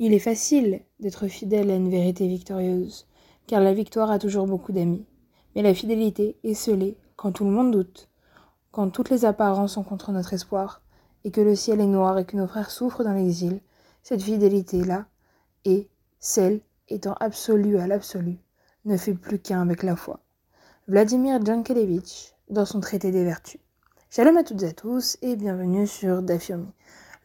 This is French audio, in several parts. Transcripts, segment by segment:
Il est facile d'être fidèle à une vérité victorieuse, car la victoire a toujours beaucoup d'amis. Mais la fidélité est scellée quand tout le monde doute, quand toutes les apparences sont contre notre espoir, et que le ciel est noir et que nos frères souffrent dans l'exil. Cette fidélité-là est celle étant absolue à l'absolu, ne fait plus qu'un avec la foi. Vladimir Jankelevitch, dans son traité des vertus. Shalom à toutes et à tous, et bienvenue sur Dafyomi.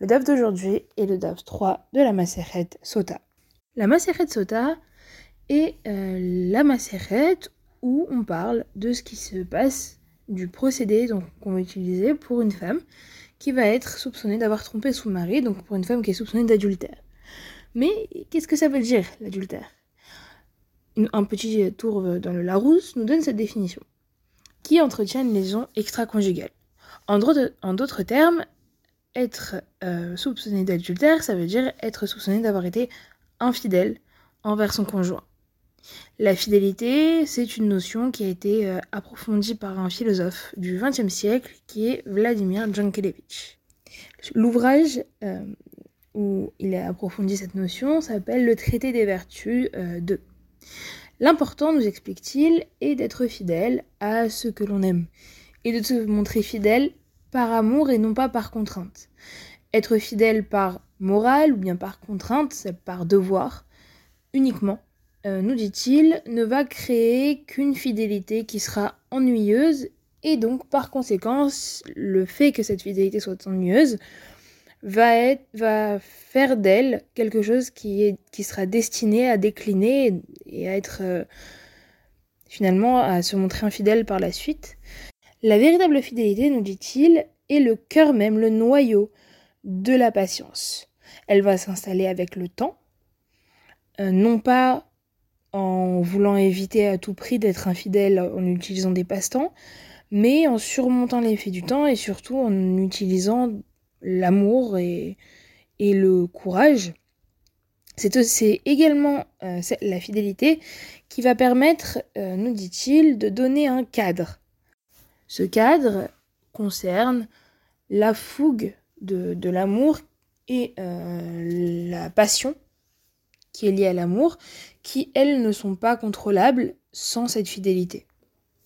Le DAF d'aujourd'hui est le DAF 3 de la Maseret Sota. La Maseret Sota est euh, la Maseret où on parle de ce qui se passe du procédé qu'on va utiliser pour une femme qui va être soupçonnée d'avoir trompé son mari, donc pour une femme qui est soupçonnée d'adultère. Mais qu'est-ce que ça veut dire l'adultère? Un petit tour dans le Larousse nous donne cette définition qui entretient une liaison extra-conjugale. En d'autres termes, être euh, soupçonné d'adultère, ça veut dire être soupçonné d'avoir été infidèle envers son conjoint. La fidélité, c'est une notion qui a été euh, approfondie par un philosophe du XXe siècle qui est Vladimir Jankelevitch. L'ouvrage euh, où il a approfondi cette notion s'appelle Le traité des vertus 2. L'important, nous explique-t-il, est d'être fidèle à ce que l'on aime et de se montrer fidèle par amour et non pas par contrainte. Être fidèle par morale ou bien par contrainte, c'est par devoir uniquement, euh, nous dit-il, ne va créer qu'une fidélité qui sera ennuyeuse et donc par conséquence le fait que cette fidélité soit ennuyeuse va, être, va faire d'elle quelque chose qui, sera destiné à décliner et à être euh, finalement à se montrer infidèle par la suite. La véritable fidélité, nous dit-il, est le cœur même, le noyau de la patience. Elle va s'installer avec le temps, euh, non pas en voulant éviter à tout prix d'être infidèle en utilisant des passe-temps, mais en surmontant l'effet du temps et surtout en utilisant l'amour et, le courage. C'est également euh, la fidélité qui va permettre, euh, nous dit-il, de donner un cadre ce cadre concerne la fougue de, l'amour et euh, la passion qui est liée à l'amour, qui, elles, ne sont pas contrôlables sans cette fidélité.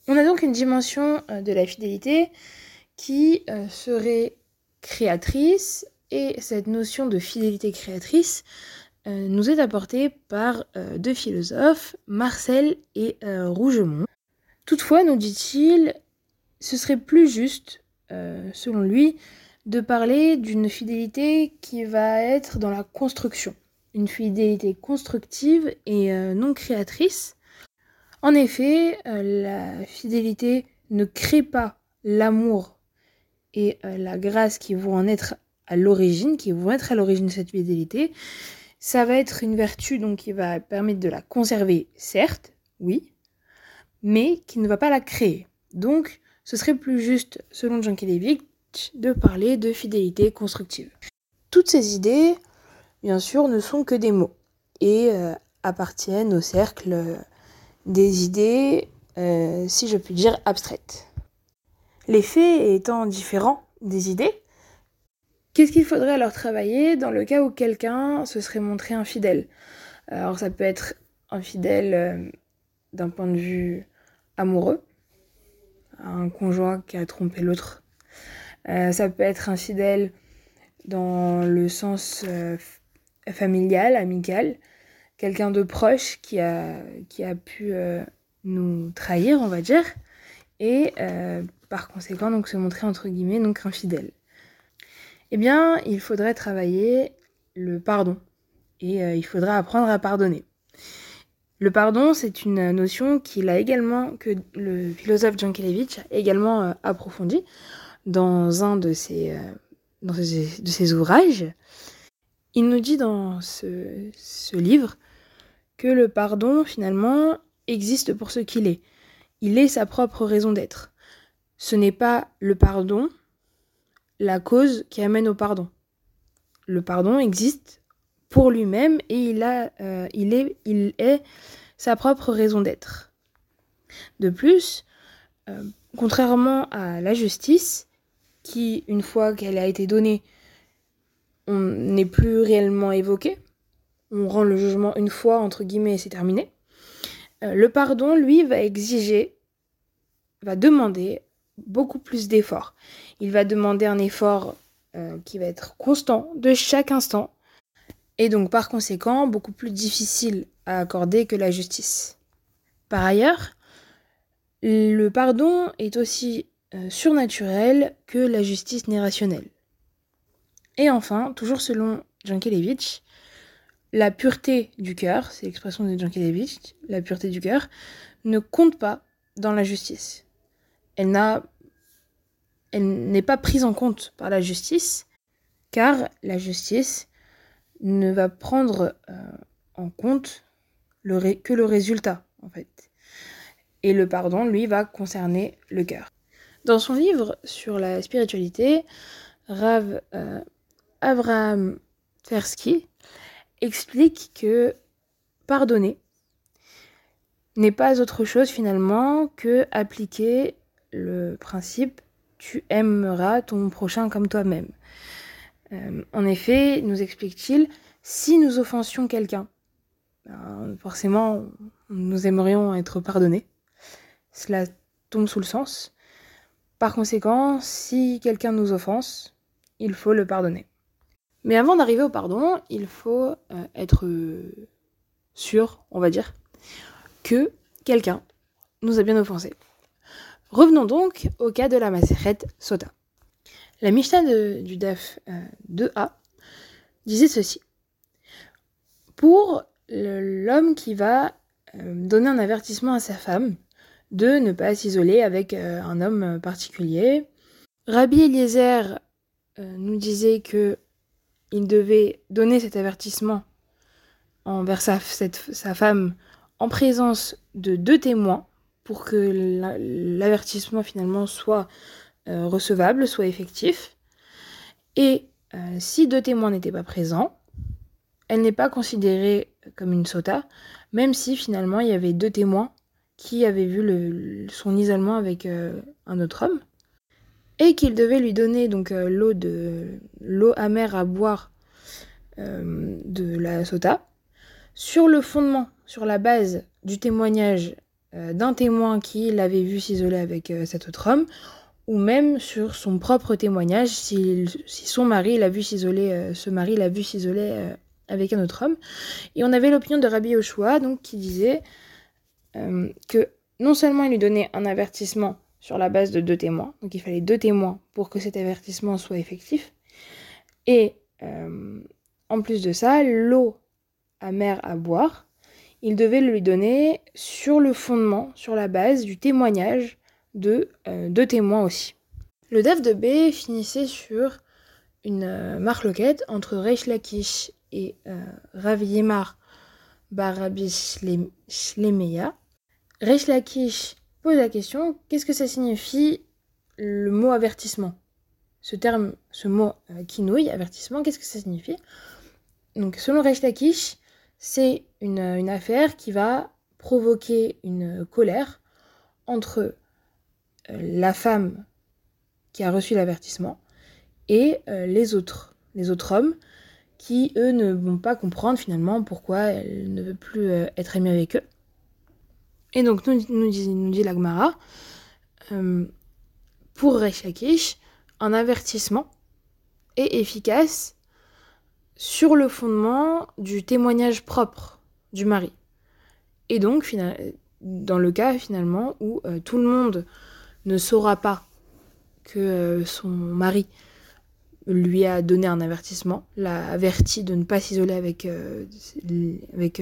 On a donc une dimension euh, de la fidélité qui euh, serait créatrice, et cette notion de fidélité créatrice nous est apportée par deux philosophes, Marcel et Rougemont. Toutefois, nous dit-il, ce serait plus juste, euh, selon lui, de parler d'une fidélité qui va être dans la construction, une fidélité constructive et euh, non créatrice. En effet, euh, la fidélité ne crée pas l'amour et la grâce qui vont en être à l'origine, qui vont être à l'origine de cette fidélité. Ça va être une vertu donc qui va permettre de la conserver, certes, oui, mais qui ne va pas la créer. Donc, ce serait plus juste, selon Jankelevich, de parler de fidélité constructive. Toutes ces idées, bien sûr, ne sont que des mots et euh, appartiennent au cercle des idées, euh, si je puis dire, abstraites. Les faits étant différents des idées, qu'est-ce qu'il faudrait alors travailler dans le cas où quelqu'un se serait montré infidèle? Alors ça peut être infidèle euh, d'un point de vue amoureux, un conjoint qui a trompé l'autre. Euh, ça peut être infidèle dans le sens euh, familial, amical, quelqu'un de proche qui a, pu euh, nous trahir, on va dire, et par conséquent donc se montrer entre guillemets donc infidèle. Eh bien, il faudrait travailler le pardon et il faudra apprendre à pardonner. Le pardon, c'est une notion qu'il a également, que le philosophe Jankelevich a également euh, approfondi dans un de ses, euh, de ses ouvrages. Il nous dit dans ce livre que le pardon, finalement, existe pour ce qu'il est. Il est sa propre raison d'être. Ce n'est pas le pardon la cause qui amène au pardon. Le pardon existe pour lui-même et il, a, euh, il, est, il est sa propre raison d'être. De plus, euh, contrairement à la justice, qui, une fois qu'elle a été donnée, on n'est plus réellement évoquée, on rend le jugement une fois, entre guillemets, et c'est terminé. Euh, le pardon, lui, va exiger, va demander beaucoup plus d'efforts. Il va demander un effort qui va être constant de chaque instant, et donc par conséquent beaucoup plus difficile à accorder que la justice. Par ailleurs, le pardon est aussi euh, surnaturel que la justice n'est rationnelle. Et enfin, toujours selon Jankelevich, la pureté du cœur, c'est l'expression de Jankelevich, la pureté du cœur, ne compte pas dans la justice. Elle n'a elle n'est pas prise en compte par la justice, car la justice ne va prendre euh, en compte que le résultat, en fait. Et le pardon, lui, va concerner le cœur. Dans son livre sur la spiritualité, Rav euh, Avraham Tversky explique que pardonner n'est pas autre chose finalement que appliquer le principe tu aimeras ton prochain comme toi-même. Euh, en effet, nous explique-t-il, si nous offensions quelqu'un, ben, forcément, nous aimerions être pardonnés. Cela tombe sous le sens. Par conséquent, si quelqu'un nous offense, il faut le pardonner. Mais avant d'arriver au pardon, il faut euh, être sûr, on va dire, que quelqu'un nous a bien offensé. Revenons donc au cas de la Maseret Sota. La Mishnah du DAF 2a euh, disait ceci. Pour l'homme qui va euh, donner un avertissement à sa femme de ne pas s'isoler avec euh, un homme particulier, Rabbi Eliezer nous disait que il devait donner cet avertissement envers sa femme en présence de deux témoins pour que l'avertissement finalement soit euh, recevable, soit effectif. Et euh, si deux témoins n'étaient pas présents, elle n'est pas considérée comme une sota, même si finalement il y avait deux témoins qui avaient vu son isolement avec euh, un autre homme et qu'il devait lui donner donc l'eau de l'eau amère à boire de la sota sur le fondement, sur la base du témoignage d'un témoin qui l'avait vu s'isoler avec cet autre homme, ou même sur son propre témoignage, si, son mari l'a vu s'isoler, euh, ce mari l'a vu s'isoler avec un autre homme. Et on avait l'opinion de Rabbi Yoshua, donc qui disait que non seulement il lui donnait un avertissement sur la base de deux témoins, donc il fallait deux témoins pour que cet avertissement soit effectif, et en plus de ça, l'eau amère à boire, il devait lui donner sur le fondement, sur la base du témoignage de euh, deux témoins aussi. Le DAF de B finissait sur une euh, marloquette entre Reish Lakish et euh, Rav Yemar Barabi Shlemeya. Reish Lakish pose la question qu'est-ce que ça signifie le mot avertissement? Ce terme, ce mot kinouille, avertissement, qu'est-ce que ça signifie? Donc, selon Reish Lakish, c'est une, affaire qui va provoquer une colère entre euh, la femme qui a reçu l'avertissement et euh, les autres, les autres hommes qui, eux, ne vont pas comprendre finalement pourquoi elle ne veut plus euh, être amie avec eux. Et donc, nous, nous dit, nous l'Agmara, pour Rechakish, un avertissement est efficace sur le fondement du témoignage propre du mari. Et donc, dans le cas finalement où euh, tout le monde ne saura pas que euh, son mari lui a donné un avertissement, l'a averti de ne pas s'isoler avec, euh, avec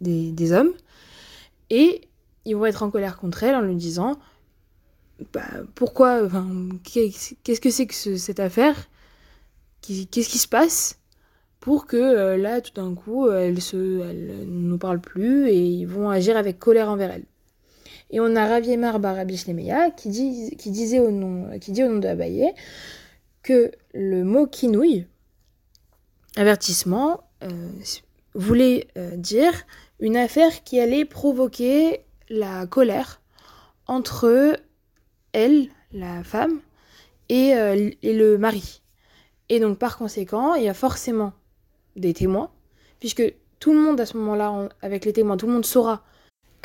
des, hommes, et ils vont être en colère contre elle en lui disant bah, pourquoi, qu'est-ce que c'est que cette affaire? Qu'est-ce qui se passe? Pour que euh, là, tout d'un coup, elle elle ne nous parle plus et ils vont agir avec colère envers elle. Et on a Raviemar Barabi qui, dit, qui, disait au nom, qui de Abaye que le mot kinouille, avertissement, euh, voulait euh, dire une affaire qui allait provoquer la colère entre elle, la femme, et, et le mari. Et donc par conséquent, il y a forcément des témoins, puisque tout le monde à ce moment-là, avec les témoins, tout le monde saura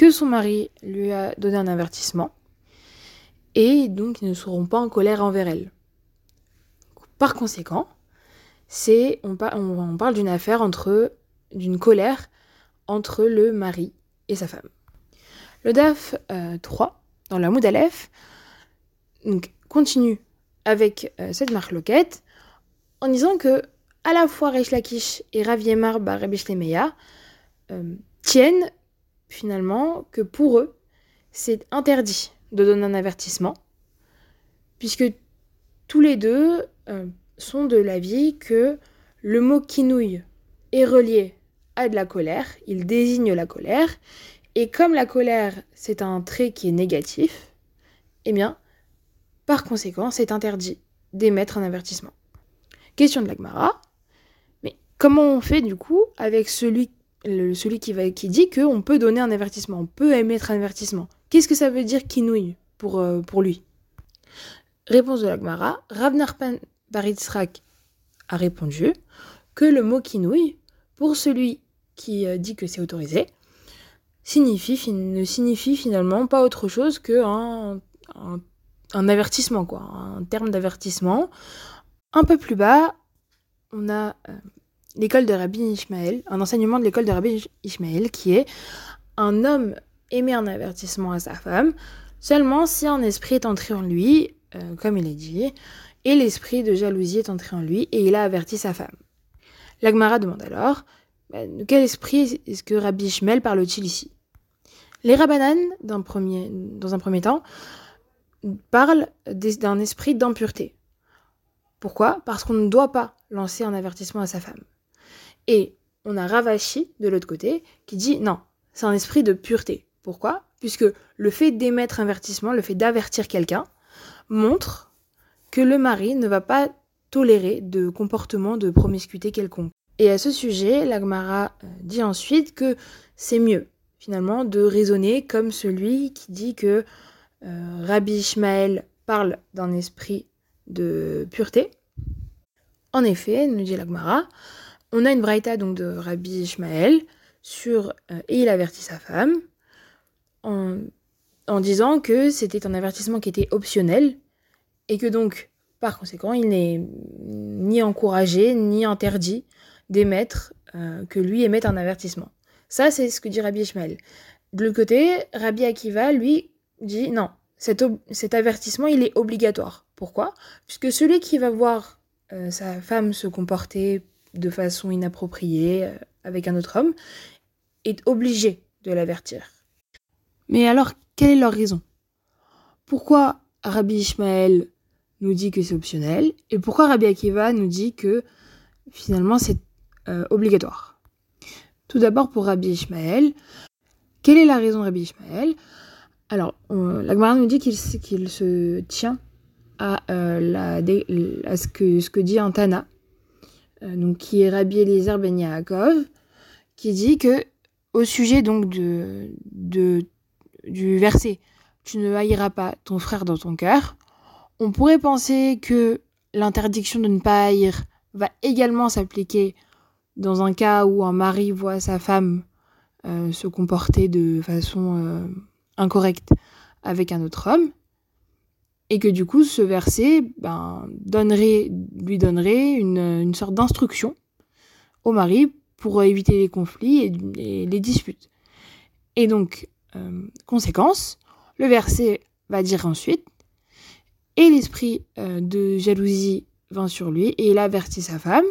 son mari lui a donné un avertissement, et donc ils ne seront pas en colère envers elle. Par conséquent, c'est on, parle d'une affaire entre d'une colère entre le mari et sa femme. Le DAF 3, euh, dans la Moud donc, continue avec euh, cette marque loquette en disant que à la fois Reish Lakish et Rav Yemar Bar euh, tiennent finalement que pour eux, c'est interdit de donner un avertissement, puisque tous les deux euh, sont de l'avis que le mot quinouille est relié à de la colère, il désigne la colère, et comme la colère c'est un trait qui est négatif, eh bien, par conséquent, c'est interdit d'émettre un avertissement. Question de l'Agmara, mais comment on fait du coup avec celui, celui qui, va, qui dit qu'on peut donner un avertissement, on peut émettre un avertissement. Qu'est-ce que ça veut dire quinouille pour, euh, pour lui? Réponse de l'Agmara, Rav Narpan Baritzrak a répondu que le mot quinouille, pour celui qui euh, dit que c'est autorisé, signifie, ne signifie finalement pas autre chose qu'un un, un avertissement, quoi, un terme d'avertissement. Un peu plus bas, on a euh, l'école de Rabbi Ishmael, un enseignement de l'école de Rabbi Ishmael qui est un homme émet un avertissement à sa femme seulement si un esprit est entré en lui, euh, comme il est dit, et l'esprit de jalousie est entré en lui et il a averti sa femme. L'Agmara demande alors bah, de quel esprit est-ce que Rabbi Ishmael parle-t-il ici? Les Rabbanan, dans un premier temps, parlent d'un esprit d'impureté. Pourquoi? Parce qu'on ne doit pas lancer un avertissement à sa femme. Et on a Ravashi de l'autre côté qui dit non, c'est un esprit de pureté. Pourquoi? Puisque le fait d'émettre un avertissement, le fait d'avertir quelqu'un, montre que le mari ne va pas tolérer de comportement de promiscuité quelconque. Et à ce sujet, l'Agmara euh, dit ensuite que c'est mieux, finalement, de raisonner comme celui qui dit que euh, Rabbi Ishmael parle d'un esprit de pureté. En effet, nous dit l'Agmara, on a une braïta donc de Rabbi Ishmael sur euh, et il avertit sa femme en, en disant que c'était un avertissement qui était optionnel et que donc par conséquent il n'est ni encouragé ni interdit d'émettre euh, que lui émette un avertissement. Ça c'est ce que dit Rabbi Ishmael. De l'autre côté, Rabbi Akiva lui dit non, cet, avertissement il est obligatoire. Pourquoi? Puisque celui qui va voir euh, sa femme se comporter de façon inappropriée euh, avec un autre homme est obligé de l'avertir. Mais alors, quelle est leur raison? Pourquoi Rabbi Ishmael nous dit que c'est optionnel et pourquoi Rabbi Akiva nous dit que finalement c'est euh, obligatoire? Tout d'abord pour Rabbi Ishmael, quelle est la raison de Rabbi Ishmael? Alors, la Gemara nous dit qu'il se tient à, euh, ce, que, ce que dit Antana, donc qui est Rabbi Eliezer Ben Yaakov, qui dit que au sujet donc de, du verset tu ne haïras pas ton frère dans ton cœur, on pourrait penser que l'interdiction de ne pas haïr va également s'appliquer dans un cas où un mari voit sa femme euh, se comporter de façon incorrecte avec un autre homme, et que du coup ce verset ben, lui donnerait une, sorte d'instruction au mari pour éviter les conflits et, les disputes. Et donc, euh, conséquence, le verset va dire ensuite, et l'esprit euh, de jalousie vint sur lui, et il avertit sa femme,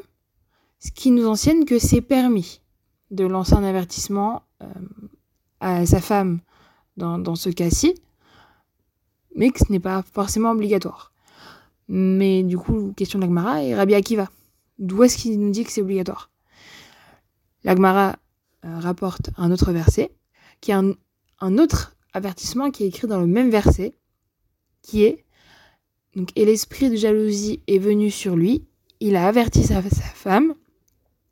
ce qui nous enseigne que c'est permis de lancer un avertissement euh, à sa femme dans ce cas-ci, mais que ce n'est pas forcément obligatoire. Mais du coup, question de l'Agmara et Rabbi Akiva. D'où est-ce qu'il nous dit que c'est obligatoire? L'Agmara euh, rapporte un autre verset, qui est un, autre avertissement qui est écrit dans le même verset, qui est donc, Et l'esprit de jalousie est venu sur lui, il a averti sa, femme,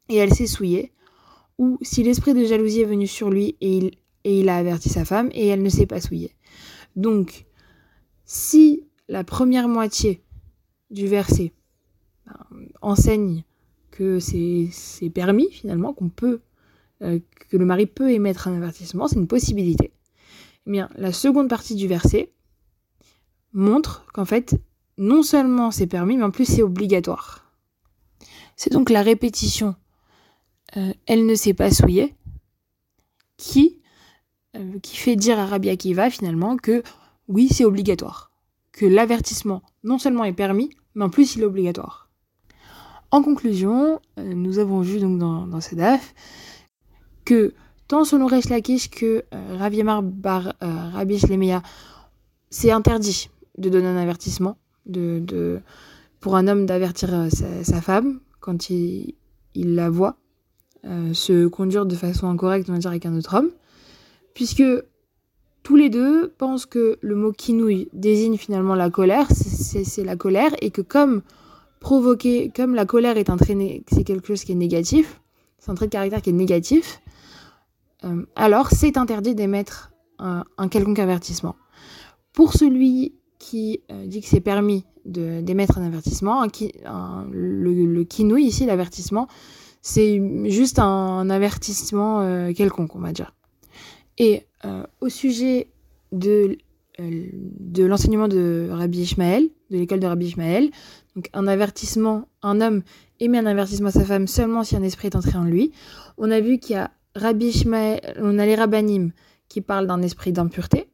et elle s'est souillée. Ou si l'esprit de jalousie est venu sur lui et il, et il a averti sa femme, et elle ne s'est pas souillée. Donc, si la première moitié du verset ben, enseigne que c'est permis finalement, qu'on peut euh, que le mari peut émettre un avertissement, c'est une possibilité. Eh bien, la seconde partie du verset montre qu'en fait, non seulement c'est permis, mais en plus c'est obligatoire. C'est donc la répétition, euh, elle ne s'est pas souillée, qui, euh, qui fait dire à Rabbi Akiva finalement que oui, c'est obligatoire. Que l'avertissement non seulement est permis, mais en plus il est obligatoire. En conclusion, euh, nous avons vu donc dans, dans ce DAF que tant selon Resh Lakish que euh, Rav Yamar bar euh, Shlemeya, c'est interdit de donner un avertissement, de, pour un homme d'avertir euh, sa, femme quand il, il la voit euh, se conduire de façon incorrecte, on va dire, avec un autre homme, puisque tous les deux pensent que le mot quinouille désigne finalement la colère, c'est la colère, et que comme provoquer, comme la colère est un trait, c'est quelque chose qui est négatif, c'est un trait de caractère qui est négatif, euh, alors c'est interdit d'émettre un, quelconque avertissement. Pour celui qui euh, dit que c'est permis d'émettre un avertissement, le, le quinouille ici, l'avertissement, c'est juste un, un avertissement euh, quelconque, on va dire. Et euh, au sujet de, euh, de l'enseignement de Rabbi Ishmael, de l'école de Rabbi Ishmael, donc un avertissement, un homme émet un avertissement à sa femme seulement si un esprit est entré en lui. On a vu qu'il y a Rabbi Ishmael, on a les rabbanim qui parlent d'un esprit d'impureté,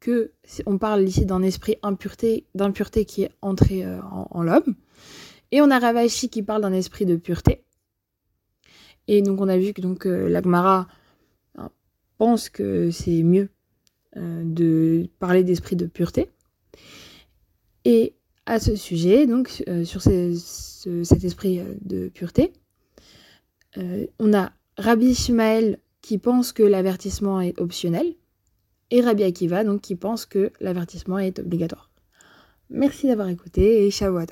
que on parle ici d'un esprit impureté, d'impureté qui est entré euh, en, l'homme. Et on a Ravashi qui parle d'un esprit de pureté. Et donc on a vu que donc euh, pense que c'est mieux euh, de parler d'esprit de pureté. Et à ce sujet, donc euh, sur cet esprit de pureté, on a Rabbi Ishmael qui pense que l'avertissement est optionnel et Rabbi Akiva donc qui pense que l'avertissement est obligatoire. Merci d'avoir écouté et Shavuot